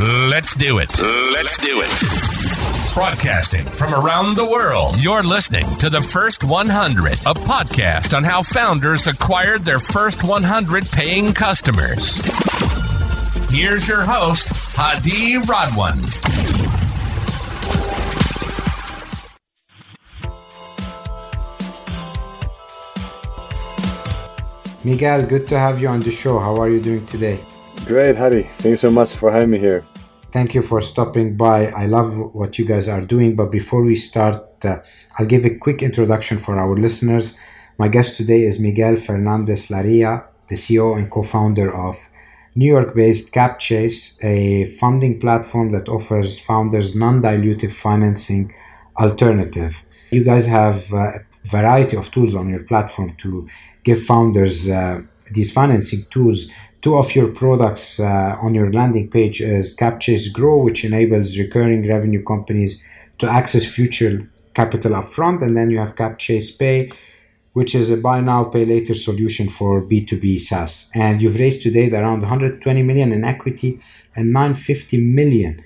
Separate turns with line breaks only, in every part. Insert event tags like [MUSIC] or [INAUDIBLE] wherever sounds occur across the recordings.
Let's do it. Let's do it. Broadcasting from around the world, you're listening to the First 100, a podcast on how founders acquired their first 100 paying customers. Here's your host, Hadi Radwan.
Miguel, good to have you on the show. How are you doing today?
Great, Hadi. Thanks so much for having me here.
Thank you for stopping by. I love what you guys are doing. But before we start, uh, I'll give a quick introduction for our listeners. My guest today is Miguel Fernandez Larrea, the CEO and co founder of New York based CapChase, a funding platform that offers founders non dilutive financing alternative. You guys have a variety of tools on your platform to give founders uh, these financing tools. Two of your products uh, on your landing page is CapChase Grow, which enables recurring revenue companies to access future capital upfront, and then you have CapChase Pay, which is a buy now pay later solution for B2B SaaS. And you've raised to date around 120 million in equity and 950 million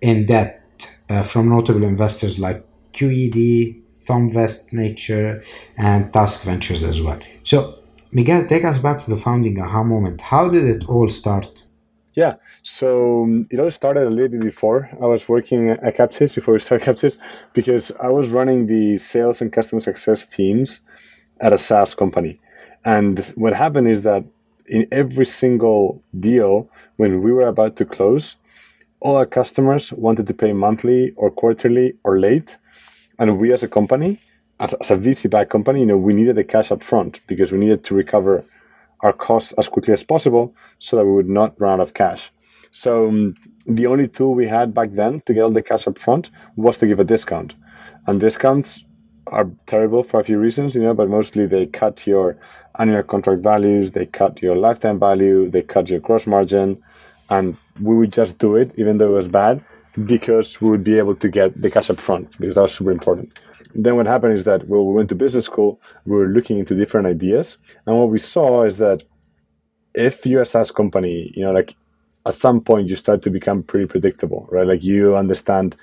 in debt uh, from notable investors like QED, Thomvest Ventures, and Tusk Ventures as well. So, Miguel, take us back to the founding aha moment. How did it all start?
Yeah, so um, it all started a little bit before. I was working at CapChase before we started CapChase because I was running the sales and customer success teams at a SaaS company. And what happened is that in every single deal, when we were about to close, all our customers wanted to pay monthly or quarterly or late and we as a company, as, as a VC-backed company, you know, we needed the cash up front because we needed to recover our costs as quickly as possible so that we would not run out of cash. So um, the only tool we had back then to get all the cash up front was to give a discount. And discounts are terrible for a few reasons, you know, but mostly they cut your annual contract values, they cut your lifetime value, they cut your gross margin, and we would just do it even though it was bad because we would be able to get the cash up front because that was super important. Then what happened is that well, we went to business school, we were looking into different ideas, and what we saw is that if you're a SaaS company, you know, like at some point you start to become pretty predictable, right? Like you understand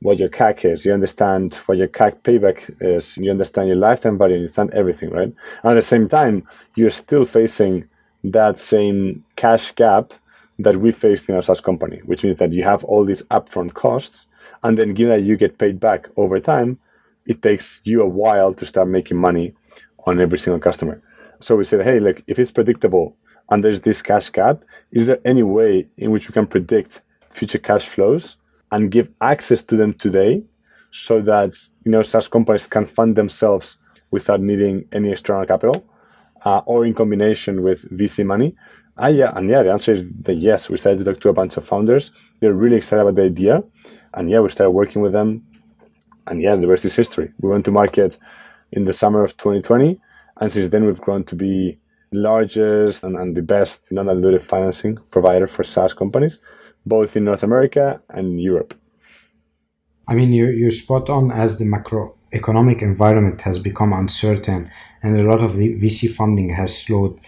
what your CAC is, you understand what your CAC payback is, you understand your lifetime value, you understand everything, right? And at the same time, you're still facing that same cash gap that we faced in our SaaS company, which means that you have all these upfront costs, and then given that you get paid back over time, it takes you a while to start making money on every single customer. So we said, hey, like if it's predictable and there's this cash gap, is there any way in which we can predict future cash flows and give access to them today so that you know such companies can fund themselves without needing any external capital, uh, or in combination with VC money? Ah, yeah, and yeah, the answer is that yes. We started to talk to a bunch of founders. They're really excited about the idea, and yeah, we started working with them. And yeah, the rest is history. We went to market in the summer of 2020, and since then we've grown to be the largest and, and the best non-dilutive financing provider for SaaS companies, both in North America and Europe.
I mean, you're, you're spot on as the macroeconomic environment has become uncertain and a lot of the VC funding has slowed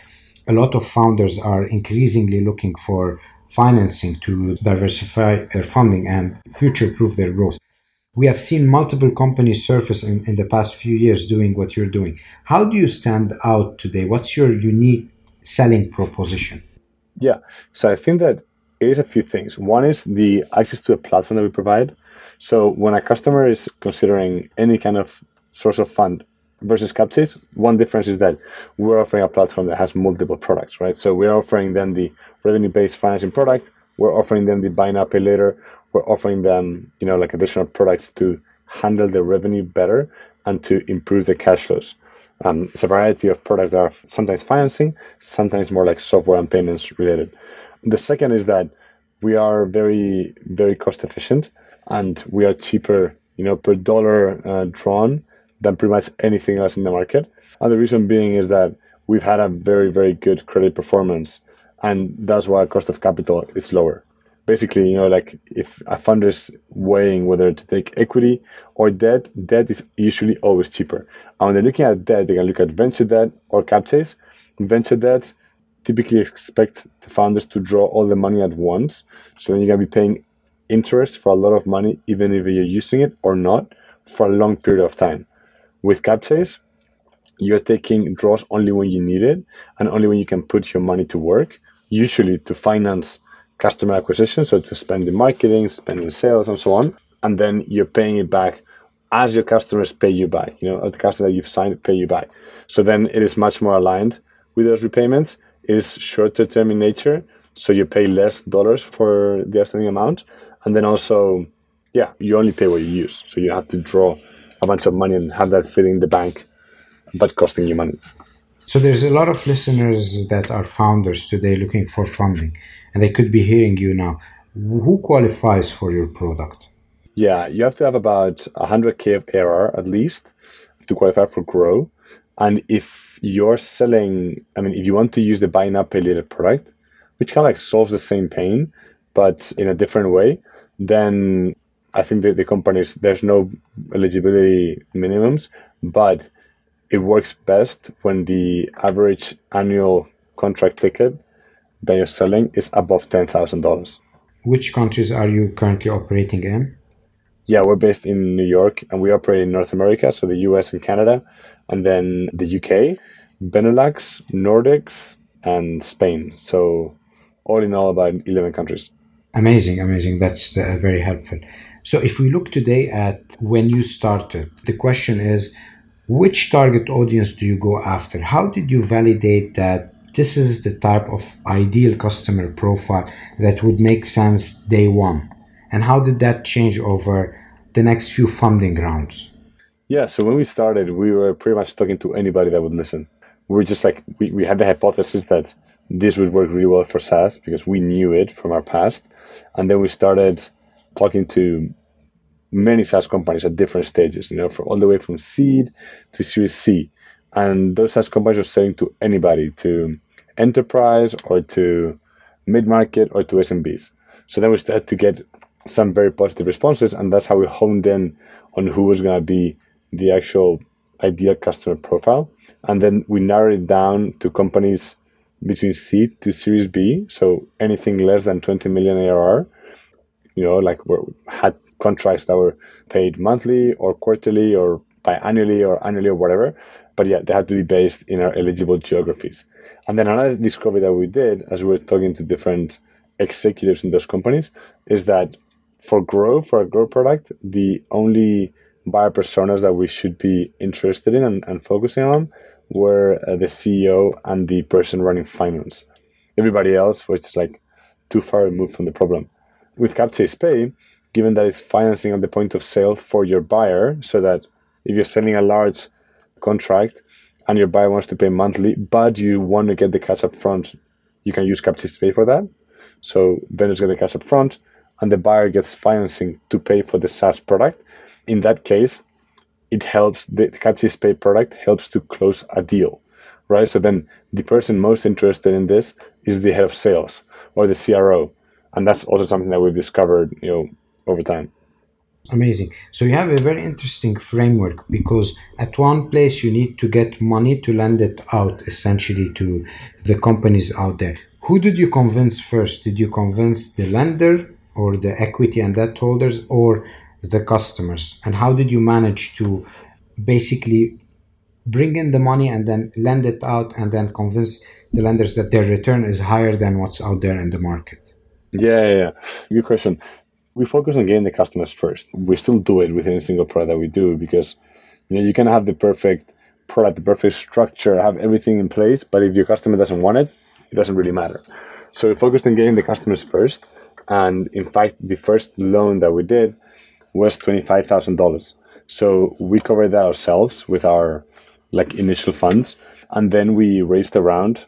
a lot of founders are increasingly looking for financing to diversify their funding and future proof their growth. We have seen multiple companies surface in, in the past few years doing what you're doing. How do you stand out today? What's your unique selling proposition?
Yeah, so I think that it is a few things. One is the access to the platform that we provide. So when a customer is considering any kind of source of fund versus CapChase, one difference is that we're offering a platform that has multiple products, right? So we're offering them the revenue-based financing product. We're offering them the buy now pay later. We're offering them, you know, like additional products to handle the revenue better and to improve the cash flows. Um, it's a variety of products that are sometimes financing, sometimes more like software and payments related. The second is that we are very, very cost efficient and we are cheaper, you know, per dollar uh, drawn than pretty much anything else in the market. And the reason being is that we've had a very, very good credit performance. And that's why cost of capital is lower. Basically, you know, like if a fund is weighing whether to take equity or debt, debt is usually always cheaper. And when they're looking at debt, they can look at venture debt or CapChase. Venture debt typically expect the founders to draw all the money at once. So then you're going to be paying interest for a lot of money, even if you're using it or not, for a long period of time. With Capchase, you're taking draws only when you need it and only when you can put your money to work, usually to finance customer acquisition, so to spend in marketing, spend in sales, and so on. And then you're paying it back as your customers pay you back, you know, as the customer that you've signed pay you back. So then it is much more aligned with those repayments. It is shorter term in nature, so you pay less dollars for the outstanding amount. And then also, yeah, you only pay what you use. So you have to draw a bunch of money and have that sitting in the bank, but costing you money.
So there's a lot of listeners that are founders today looking for funding, and they could be hearing you now. Who qualifies for your product?
Yeah, you have to have about 100k of ARR at least to qualify for Grow. And if you're selling, I mean, if you want to use the buy now pay later product, which kind of like solves the same pain, but in a different way, then I think that the companies there's no eligibility minimums, but it works best when the average annual contract ticket that you're selling is above ten thousand dollars.
Which countries are you currently operating in?
Yeah, we're based in New York and we operate in North America, so the US and Canada, and then the UK, Benelux, Nordics, and Spain. So all in all, about 11 countries.
Amazing, amazing. That's uh, very helpful. So, if we look today at when you started, the question is which target audience do you go after? How did you validate that this is the type of ideal customer profile that would make sense day one? And how did that change over the next few funding rounds?
Yeah, so when we started, we were pretty much talking to anybody that would listen. We were just like, we, we had the hypothesis that this would work really well for SaaS because we knew it from our past. And then we started talking to many SaaS companies at different stages, you know, from all the way from seed to Series C. And those SaaS companies are selling to anybody, to enterprise or to mid market or to SMBs. So then we started to get some very positive responses, and that's how we honed in on who was going to be the actual ideal customer profile. And then we narrowed it down to companies between seed to Series B, so anything less than 20 million ARR. You know, like we had contracts that were paid monthly or quarterly or biannually or annually or whatever. But yeah, they had to be based in our eligible geographies. And then another discovery that we did as we were talking to different executives in those companies is that for Grow, for a Grow product, the only buyer personas that we should be interested in and, and focusing on were uh, the CEO and the person running finance. Everybody else was just like too far removed from the problem. With Capchase Pay, given that it's financing at the point of sale for your buyer, so that if you're selling a large contract and your buyer wants to pay monthly, but you want to get the cash up front, you can use Capchase Pay for that. So vendors get the cash up front, and the buyer gets financing to pay for the SaaS product. In that case, it helps the Capchase Pay product helps to close a deal, right? So then the person most interested in this is the head of sales or the CRO, and that's also something that we've discovered, you know, over time.
Amazing. So you have a very interesting framework because at one place you need to get money to lend it out essentially to the companies out there. Who did you convince first? Did you convince the lender or the equity and debt holders or the customers and how did you manage to basically bring in the money and then lend it out and then convince the lenders that their return is higher than what's out there in the market
yeah yeah, yeah. good question we focus on getting the customers first we still do it within a single product that we do because you know you can have the perfect product the perfect structure have everything in place but if your customer doesn't want it it doesn't really matter so we focused on getting the customers first and in fact the first loan that we did was $25,000. So we covered that ourselves with our like initial funds. And then we raised around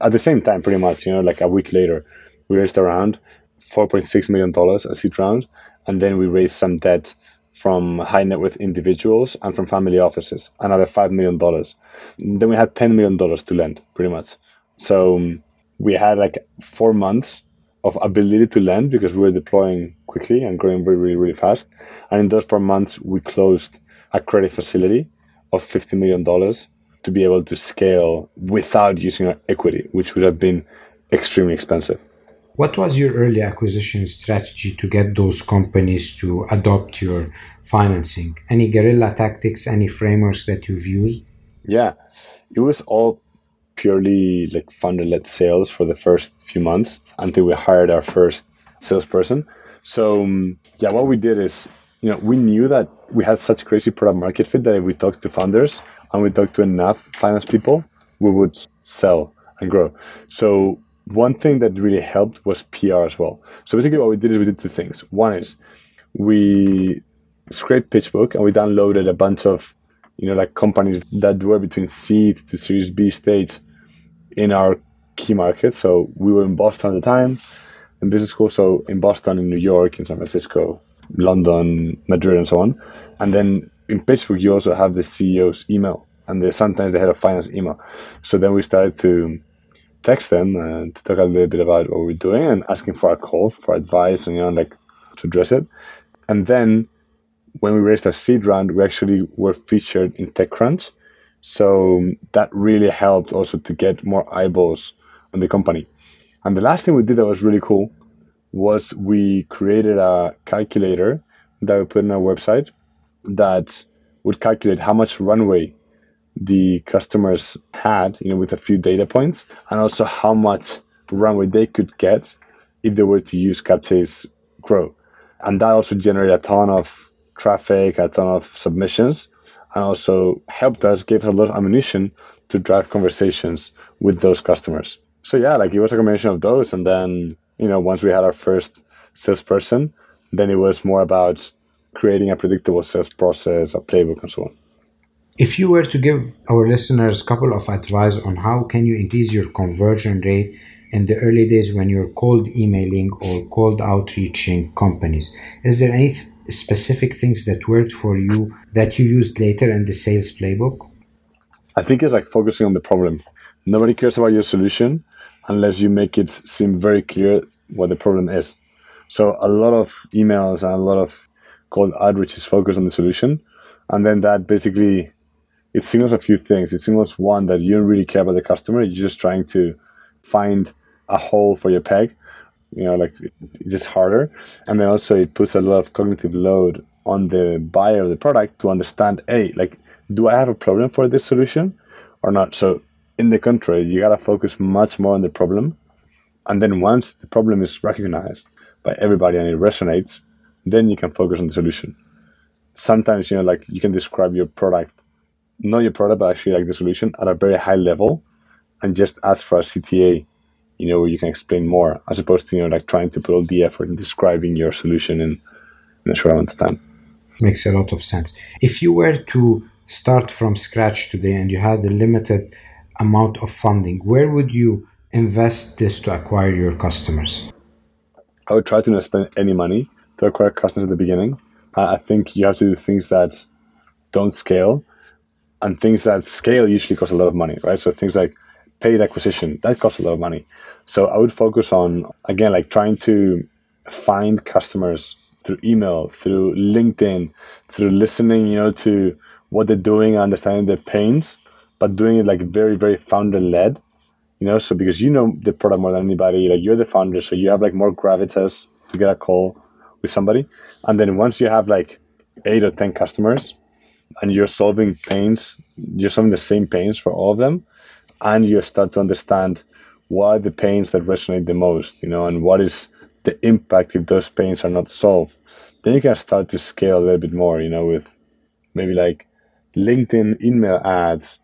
at the same time, pretty much, you know, like a week later, we raised around $4.6 million a seed round. And then we raised some debt from high net worth individuals and from family offices, another $5 million. Then we had $10 million to lend, pretty much. So um, we had like four months of ability to lend because we were deploying quickly and growing very, really, really fast. And in those four months, we closed a credit facility of $50 million to be able to scale without using our equity, which would have been extremely expensive.
What was your early acquisition strategy to get those companies to adopt your financing? Any guerrilla tactics, any frameworks that you've used?
Yeah, it was all purely like founder led sales for the first few months until we hired our first salesperson. So, um, yeah, what we did is, you know, we knew that we had such crazy product market fit that if we talked to founders and we talked to enough finance people, we would sell and grow. So, one thing that really helped was PR as well. So basically, what we did is we did two things. One is we scraped PitchBook and we downloaded a bunch of, you know, like companies that were between seed to Series B stage in our key markets. So we were in Boston at the time, in business school. So in Boston, in New York, in San Francisco, London, Madrid, and so on. And then in PitchBook, you also have the CEO's email and the, sometimes the head of finance email. So then we started to text them eh, and to talk a little bit about what we're doing and asking for a call for advice and you know like to address it. And then when we raised our seed round, we actually were featured in TechCrunch. So that really helped also to get more eyeballs on the company. And the last thing we did that was really cool was we created a calculator that we put on our website that would calculate how much runway the customers had, you know, with a few data points, and also how much runway they could get if they were to use Capchase Grow. And that also generated a ton of traffic, a ton of submissions, and also helped us, gave us a lot of ammunition to drive conversations with those customers. So yeah, like it was a combination of those. And then, you know, once we had our first salesperson, then it was more about creating a predictable sales process, a playbook, and so on.
If you were to give our listeners a couple of advice on how can you increase your conversion rate in the early days when you're cold emailing or cold outreaching companies, is there any specific things that worked for you that you used later in the sales playbook?
I think it's like focusing on the problem. Nobody cares about your solution unless you make it seem very clear what the problem is. So a lot of emails and a lot of cold outreach is focused on the solution. And then that basically it signals a few things. It signals one that you don't really care about the customer. You're just trying to find a hole for your peg. You know, like it's just harder. And then also it puts a lot of cognitive load on the buyer of the product to understand, hey, like, do I have a problem for this solution or not? So in the contrary, you gotta focus much more on the problem. And then once the problem is recognized by everybody and it resonates, then you can focus on the solution. Sometimes, you know, like you can describe your product not your product, but actually like the solution at a very high level and just ask for a CTA, you know, where you can explain more as opposed to, you know, like trying to put all the effort in describing your solution in, in a short amount of time.
Makes a lot of sense. If you were to start from scratch today and you had a limited amount of funding, where would you invest this to acquire your customers?
I would try to not spend any money to acquire customers at the beginning. I think you have to do things that don't scale and things that scale usually cost a lot of money, right? So things like paid acquisition that costs a lot of money. So I would focus on again like trying to find customers through email, through LinkedIn, through listening, you know, to what they're doing, understanding their pains, but doing it like very, very founder led. You know, so because you know the product more than anybody, like you're the founder, so you have like more gravitas to get a call with somebody. And then once you have like eight or ten customers, and you're solving pains, you're solving the same pains for all of them, and you start to understand what are the pains that resonate the most, you know, and what is the impact if those pains are not solved. Then you can start to scale a little bit more, you know, with maybe like LinkedIn email ads,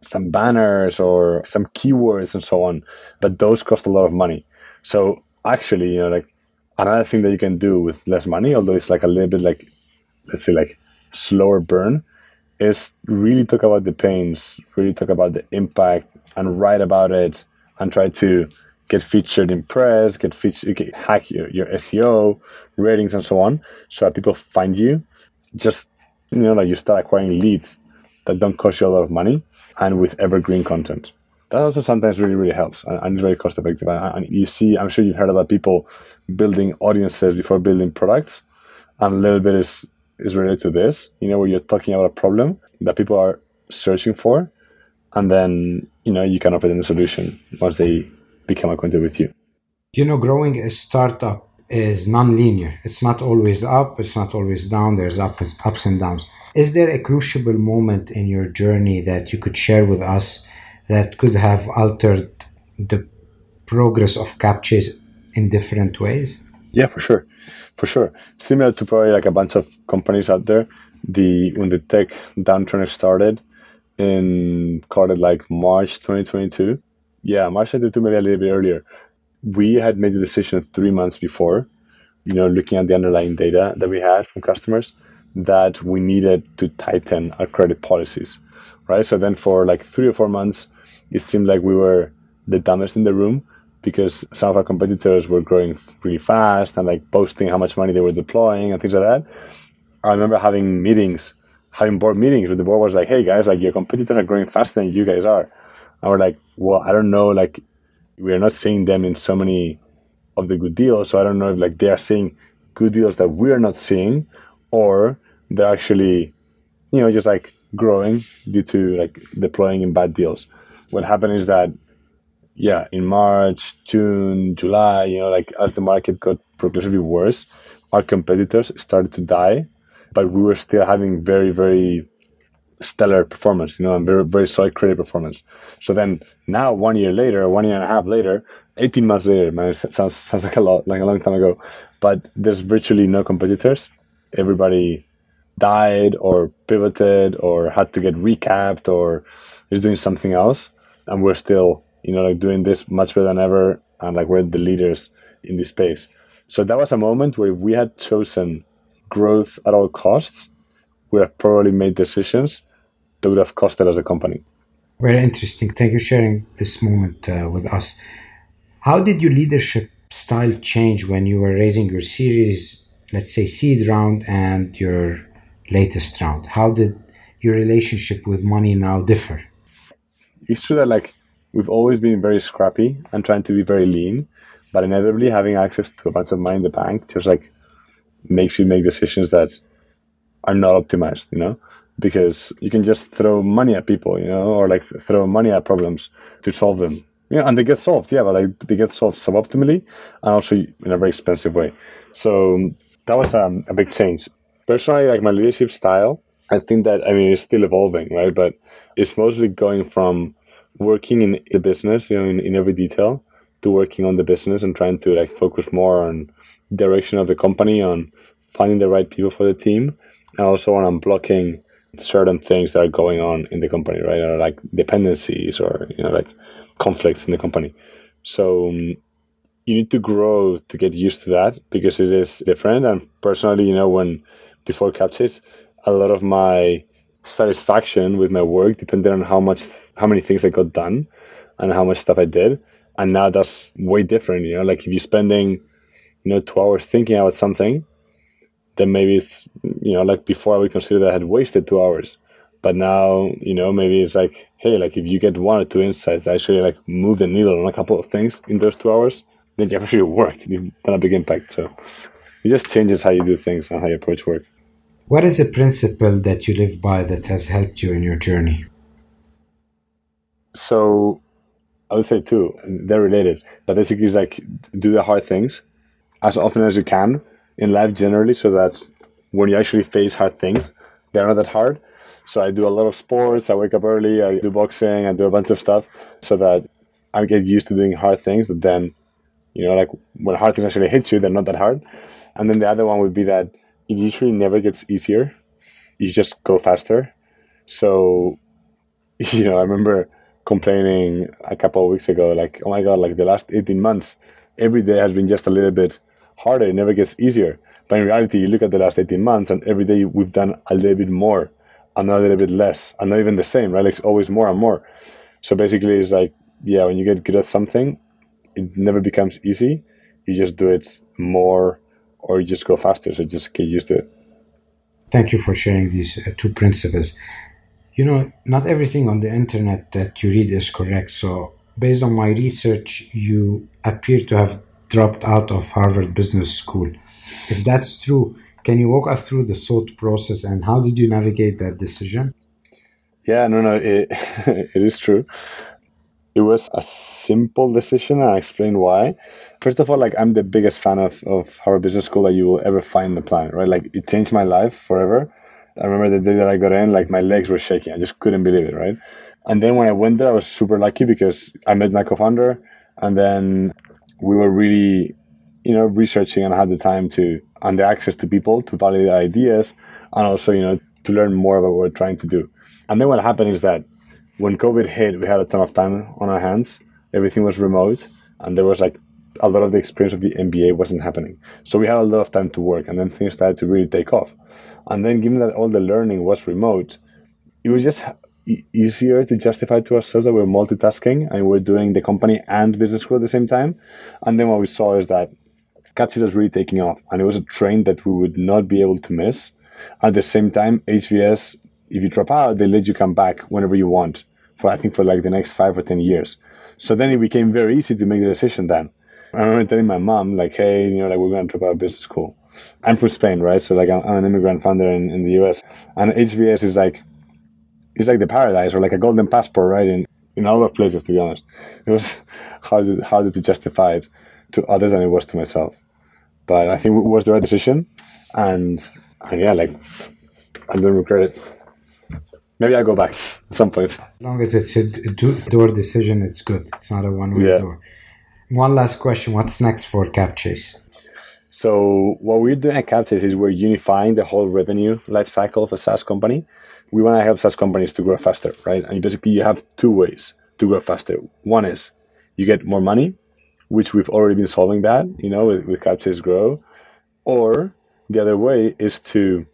some banners or some keywords and so on. But those cost a lot of money. So actually, you know, like another thing that you can do with less money, although it's like a little bit like let's say like slower burn is really talk about the pains, really talk about the impact and write about it and try to get featured in press, get featured, get, hack your, your SEO, ratings and so on, so that people find you. Just, you know, like you start acquiring leads that don't cost you a lot of money and with evergreen content. That also sometimes really, really helps and, and it's very cost effective. And, and you see, I'm sure you've heard about people building audiences before building products. And a little bit is is related to this, you know, where you're talking about a problem that people are searching for, and then you know you can offer them a solution once they become acquainted with you.
You know, growing a startup is non-linear. It's not always up. It's not always down. There's ups, ups and downs. Is there a crucial moment in your journey that you could share with us that could have altered the progress of Capchase in different ways?
Yeah, for sure, for sure. Similar to probably like a bunch of companies out there, the when the tech downturn started in called it like March 2022. Yeah, March 2022, maybe a little bit earlier. We had made the decision three months before, you know, looking at the underlying data that we had from customers, that we needed to tighten our credit policies, right? So then for like three or four months, it seemed like we were the dumbest in the room because some of our competitors were growing really fast and like boasting how much money they were deploying and things like that. I remember having meetings, having board meetings where the board was like, "Hey guys, like your competitors are growing faster than you guys are," and we're like, "Well, I don't know, like we are not seeing them in so many of the good deals, so I don't know if like they are seeing good deals that we are not seeing, or they're actually, you know, just like growing due to like deploying in bad deals." What happened is that yeah, in March, June, July, you know, like as the market got progressively worse, our competitors started to die, but we were still having very, very stellar performance, you know, and very, very solid credit performance. So then now, one year later, one year and a half later, 18 months later, man, sounds, sounds like a lot, like a long time ago, but there's virtually no competitors. Everybody died or pivoted or had to get recapped or is doing something else. And we're still you know, like doing this much better than ever, and like we're the leaders in this space. So that was a moment where if we had chosen growth at all costs, we have probably made decisions that would have costed us a company.
Very interesting. Thank you for sharing this moment uh, with us. How did your leadership style change when you were raising your series, let's say seed round and your latest round? How did your relationship with money now differ?
It's true that like we've always been very scrappy and trying to be very lean, but inevitably having access to a bunch of money in the bank just like makes you make decisions that are not optimized, you know, because you can just throw money at people, you know, or like throw money at problems to solve them. You know, and they get solved, yeah, but like they get solved suboptimally and also in a very expensive way. So that was um, a big change. Personally, like my leadership style, I think that I mean it's still evolving, right? But it's mostly going from working in the business, you know, in, in every detail, to working on the business and trying to like focus more on direction of the company, on finding the right people for the team, and also on unblocking certain things that are going on in the company, right? Or like dependencies or you know like conflicts in the company. So um, you need to grow to get used to that because it is different. And personally, you know, when before Capchase, a lot of my satisfaction with my work depended on how much how many things I got done and how much stuff I did. And now that's way different, you know, like if you're spending, you know, two hours thinking about something, then maybe it's you know, like before I would consider that I had wasted two hours. But now, you know, maybe it's like, hey, like if you get one or two insights that actually like move the needle on a couple of things in those two hours, then you have actually [LAUGHS] worked. You've done a big impact. So it just changes how you do things and how you approach work.
What is a principle that you live by that has helped you in your journey?
So I would say two, they're related. But basically, it's like do the hard things as often as you can in life generally, so that when you actually face hard things, they're not that hard. So I do a lot of sports. I wake up early. I do boxing. I do a bunch of stuff so that I get used to doing hard things. That then, you know, like when hard things actually hit you, they're not that hard. And then the other one would be that it usually never gets easier. You just go faster. So, [LAUGHS] you know, I remember complaining a couple of weeks ago, like, oh my God, like the last 18 months, every day has been just a little bit harder. It never gets easier. But in reality, you look at the last 18 months and every day we've done a little bit more and a little bit less and not even the same, right? Like it's always more and more. So basically, it's like, yeah, when you get good at something, it never becomes easy. You just do it more or you just go faster. So just get used to it.
Thank you for sharing these uh, two principles. You know, not everything on the internet that you read is correct. So, based on my research, you appear to have dropped out of Harvard Business School. If that's true, can you walk us through the thought process and how did you navigate that decision?
Yeah, no, no, it, [LAUGHS] it is true. It was a simple decision, and I explain why. First of all, like I'm the biggest fan of, of Harvard Business School that you will ever find in the planet, right? Like it changed my life forever. I remember the day that I got in, like my legs were shaking. I just couldn't believe it, right? And then when I went there, I was super lucky because I met my co-founder, and then we were really, you know, researching and had the time to and the access to people to validate ideas, and also, you know, to learn more about what we're trying to do. And then what happened is that when COVID hit, we had a ton of time on our hands. Everything was remote, and there was like a lot of the experience of the MBA wasn't happening. So we had a lot of time to work, and then things started to really take off. And then, given that all the learning was remote, it was just easier to justify to ourselves that we're multitasking and we're doing the company and business school at the same time. And then what we saw is that Capchase was really taking off, and it was a train that we would not be able to miss. At the same time, HBS, if you drop out, they let you come back whenever you want. For I think for like the next five or ten years. So then it became very easy to make the decision then. I remember telling my mom, like, hey, you know, like we're going to drop out of business school. I'm from Spain, right? So like I'm, I'm an immigrant founder in, in the US. And HBS is like it's like the paradise or like a golden passport, right? In in a lot of places, to be honest. It was [LAUGHS] harder harder to justify it to others than it was to myself. But I think it was the right decision, and and yeah, like I don't regret it. Maybe I go back at some point.
As long as it's a door decision, it's good. It's not a one-way
Yeah.
door. One last question: What's next for Capchase?
So what we're doing at Capchase is we're unifying the whole revenue lifecycle of a SaaS company. We want to help SaaS companies to grow faster, right? And basically, you have two ways to grow faster. One is you get more money, which we've already been solving that, you know, with, with Capchase Grow. Or the other way is to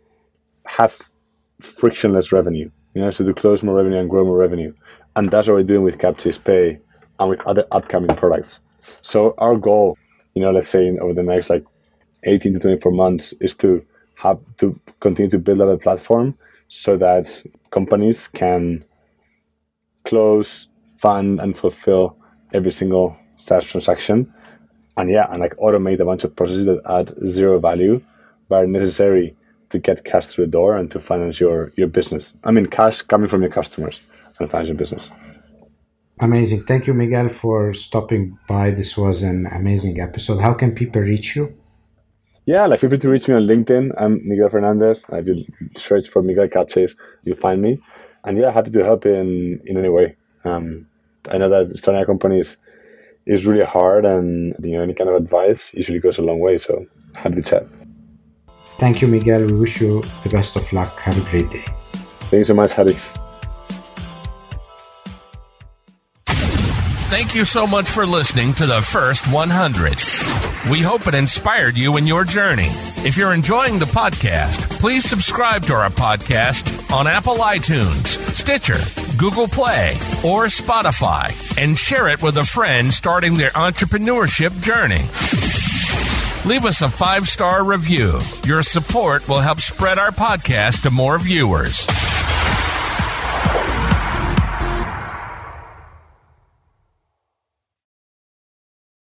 have frictionless revenue, you know, so to close more revenue and grow more revenue. And that's what we're doing with Capchase Pay and with other upcoming products. So our goal, you know, let's say in, over the next like 18 to 24 months is to have to continue to build out a platform so that companies can close, fund, and fulfill every single SaaS transaction. And yeah, and like automate a bunch of processes that add zero value but are necessary to get cash through the door and to finance your, your business. I mean, cash coming from your customers and finance your business.
Amazing. Thank you, Miguel, for stopping by. This was an amazing episode. How can people reach you?
Yeah, like feel free to reach me on LinkedIn. I'm Miguel Fernandez. If you search for Miguel Capchase, you'll find me. And yeah, happy to help in in any way. Um, I know that starting a company is, is really hard, and you know any kind of advice usually goes a long way. So happy to chat.
Thank you, Miguel. We wish you the best of luck. Have a great day.
Thank you so much, Hadi.
Thank you so much for listening to the first 100. We hope it inspired you in your journey. If you're enjoying the podcast, please subscribe to our podcast on Apple iTunes, Stitcher, Google Play, or Spotify, and share it with a friend starting their entrepreneurship journey. Leave us a five star review. Your support will help spread our podcast to more viewers.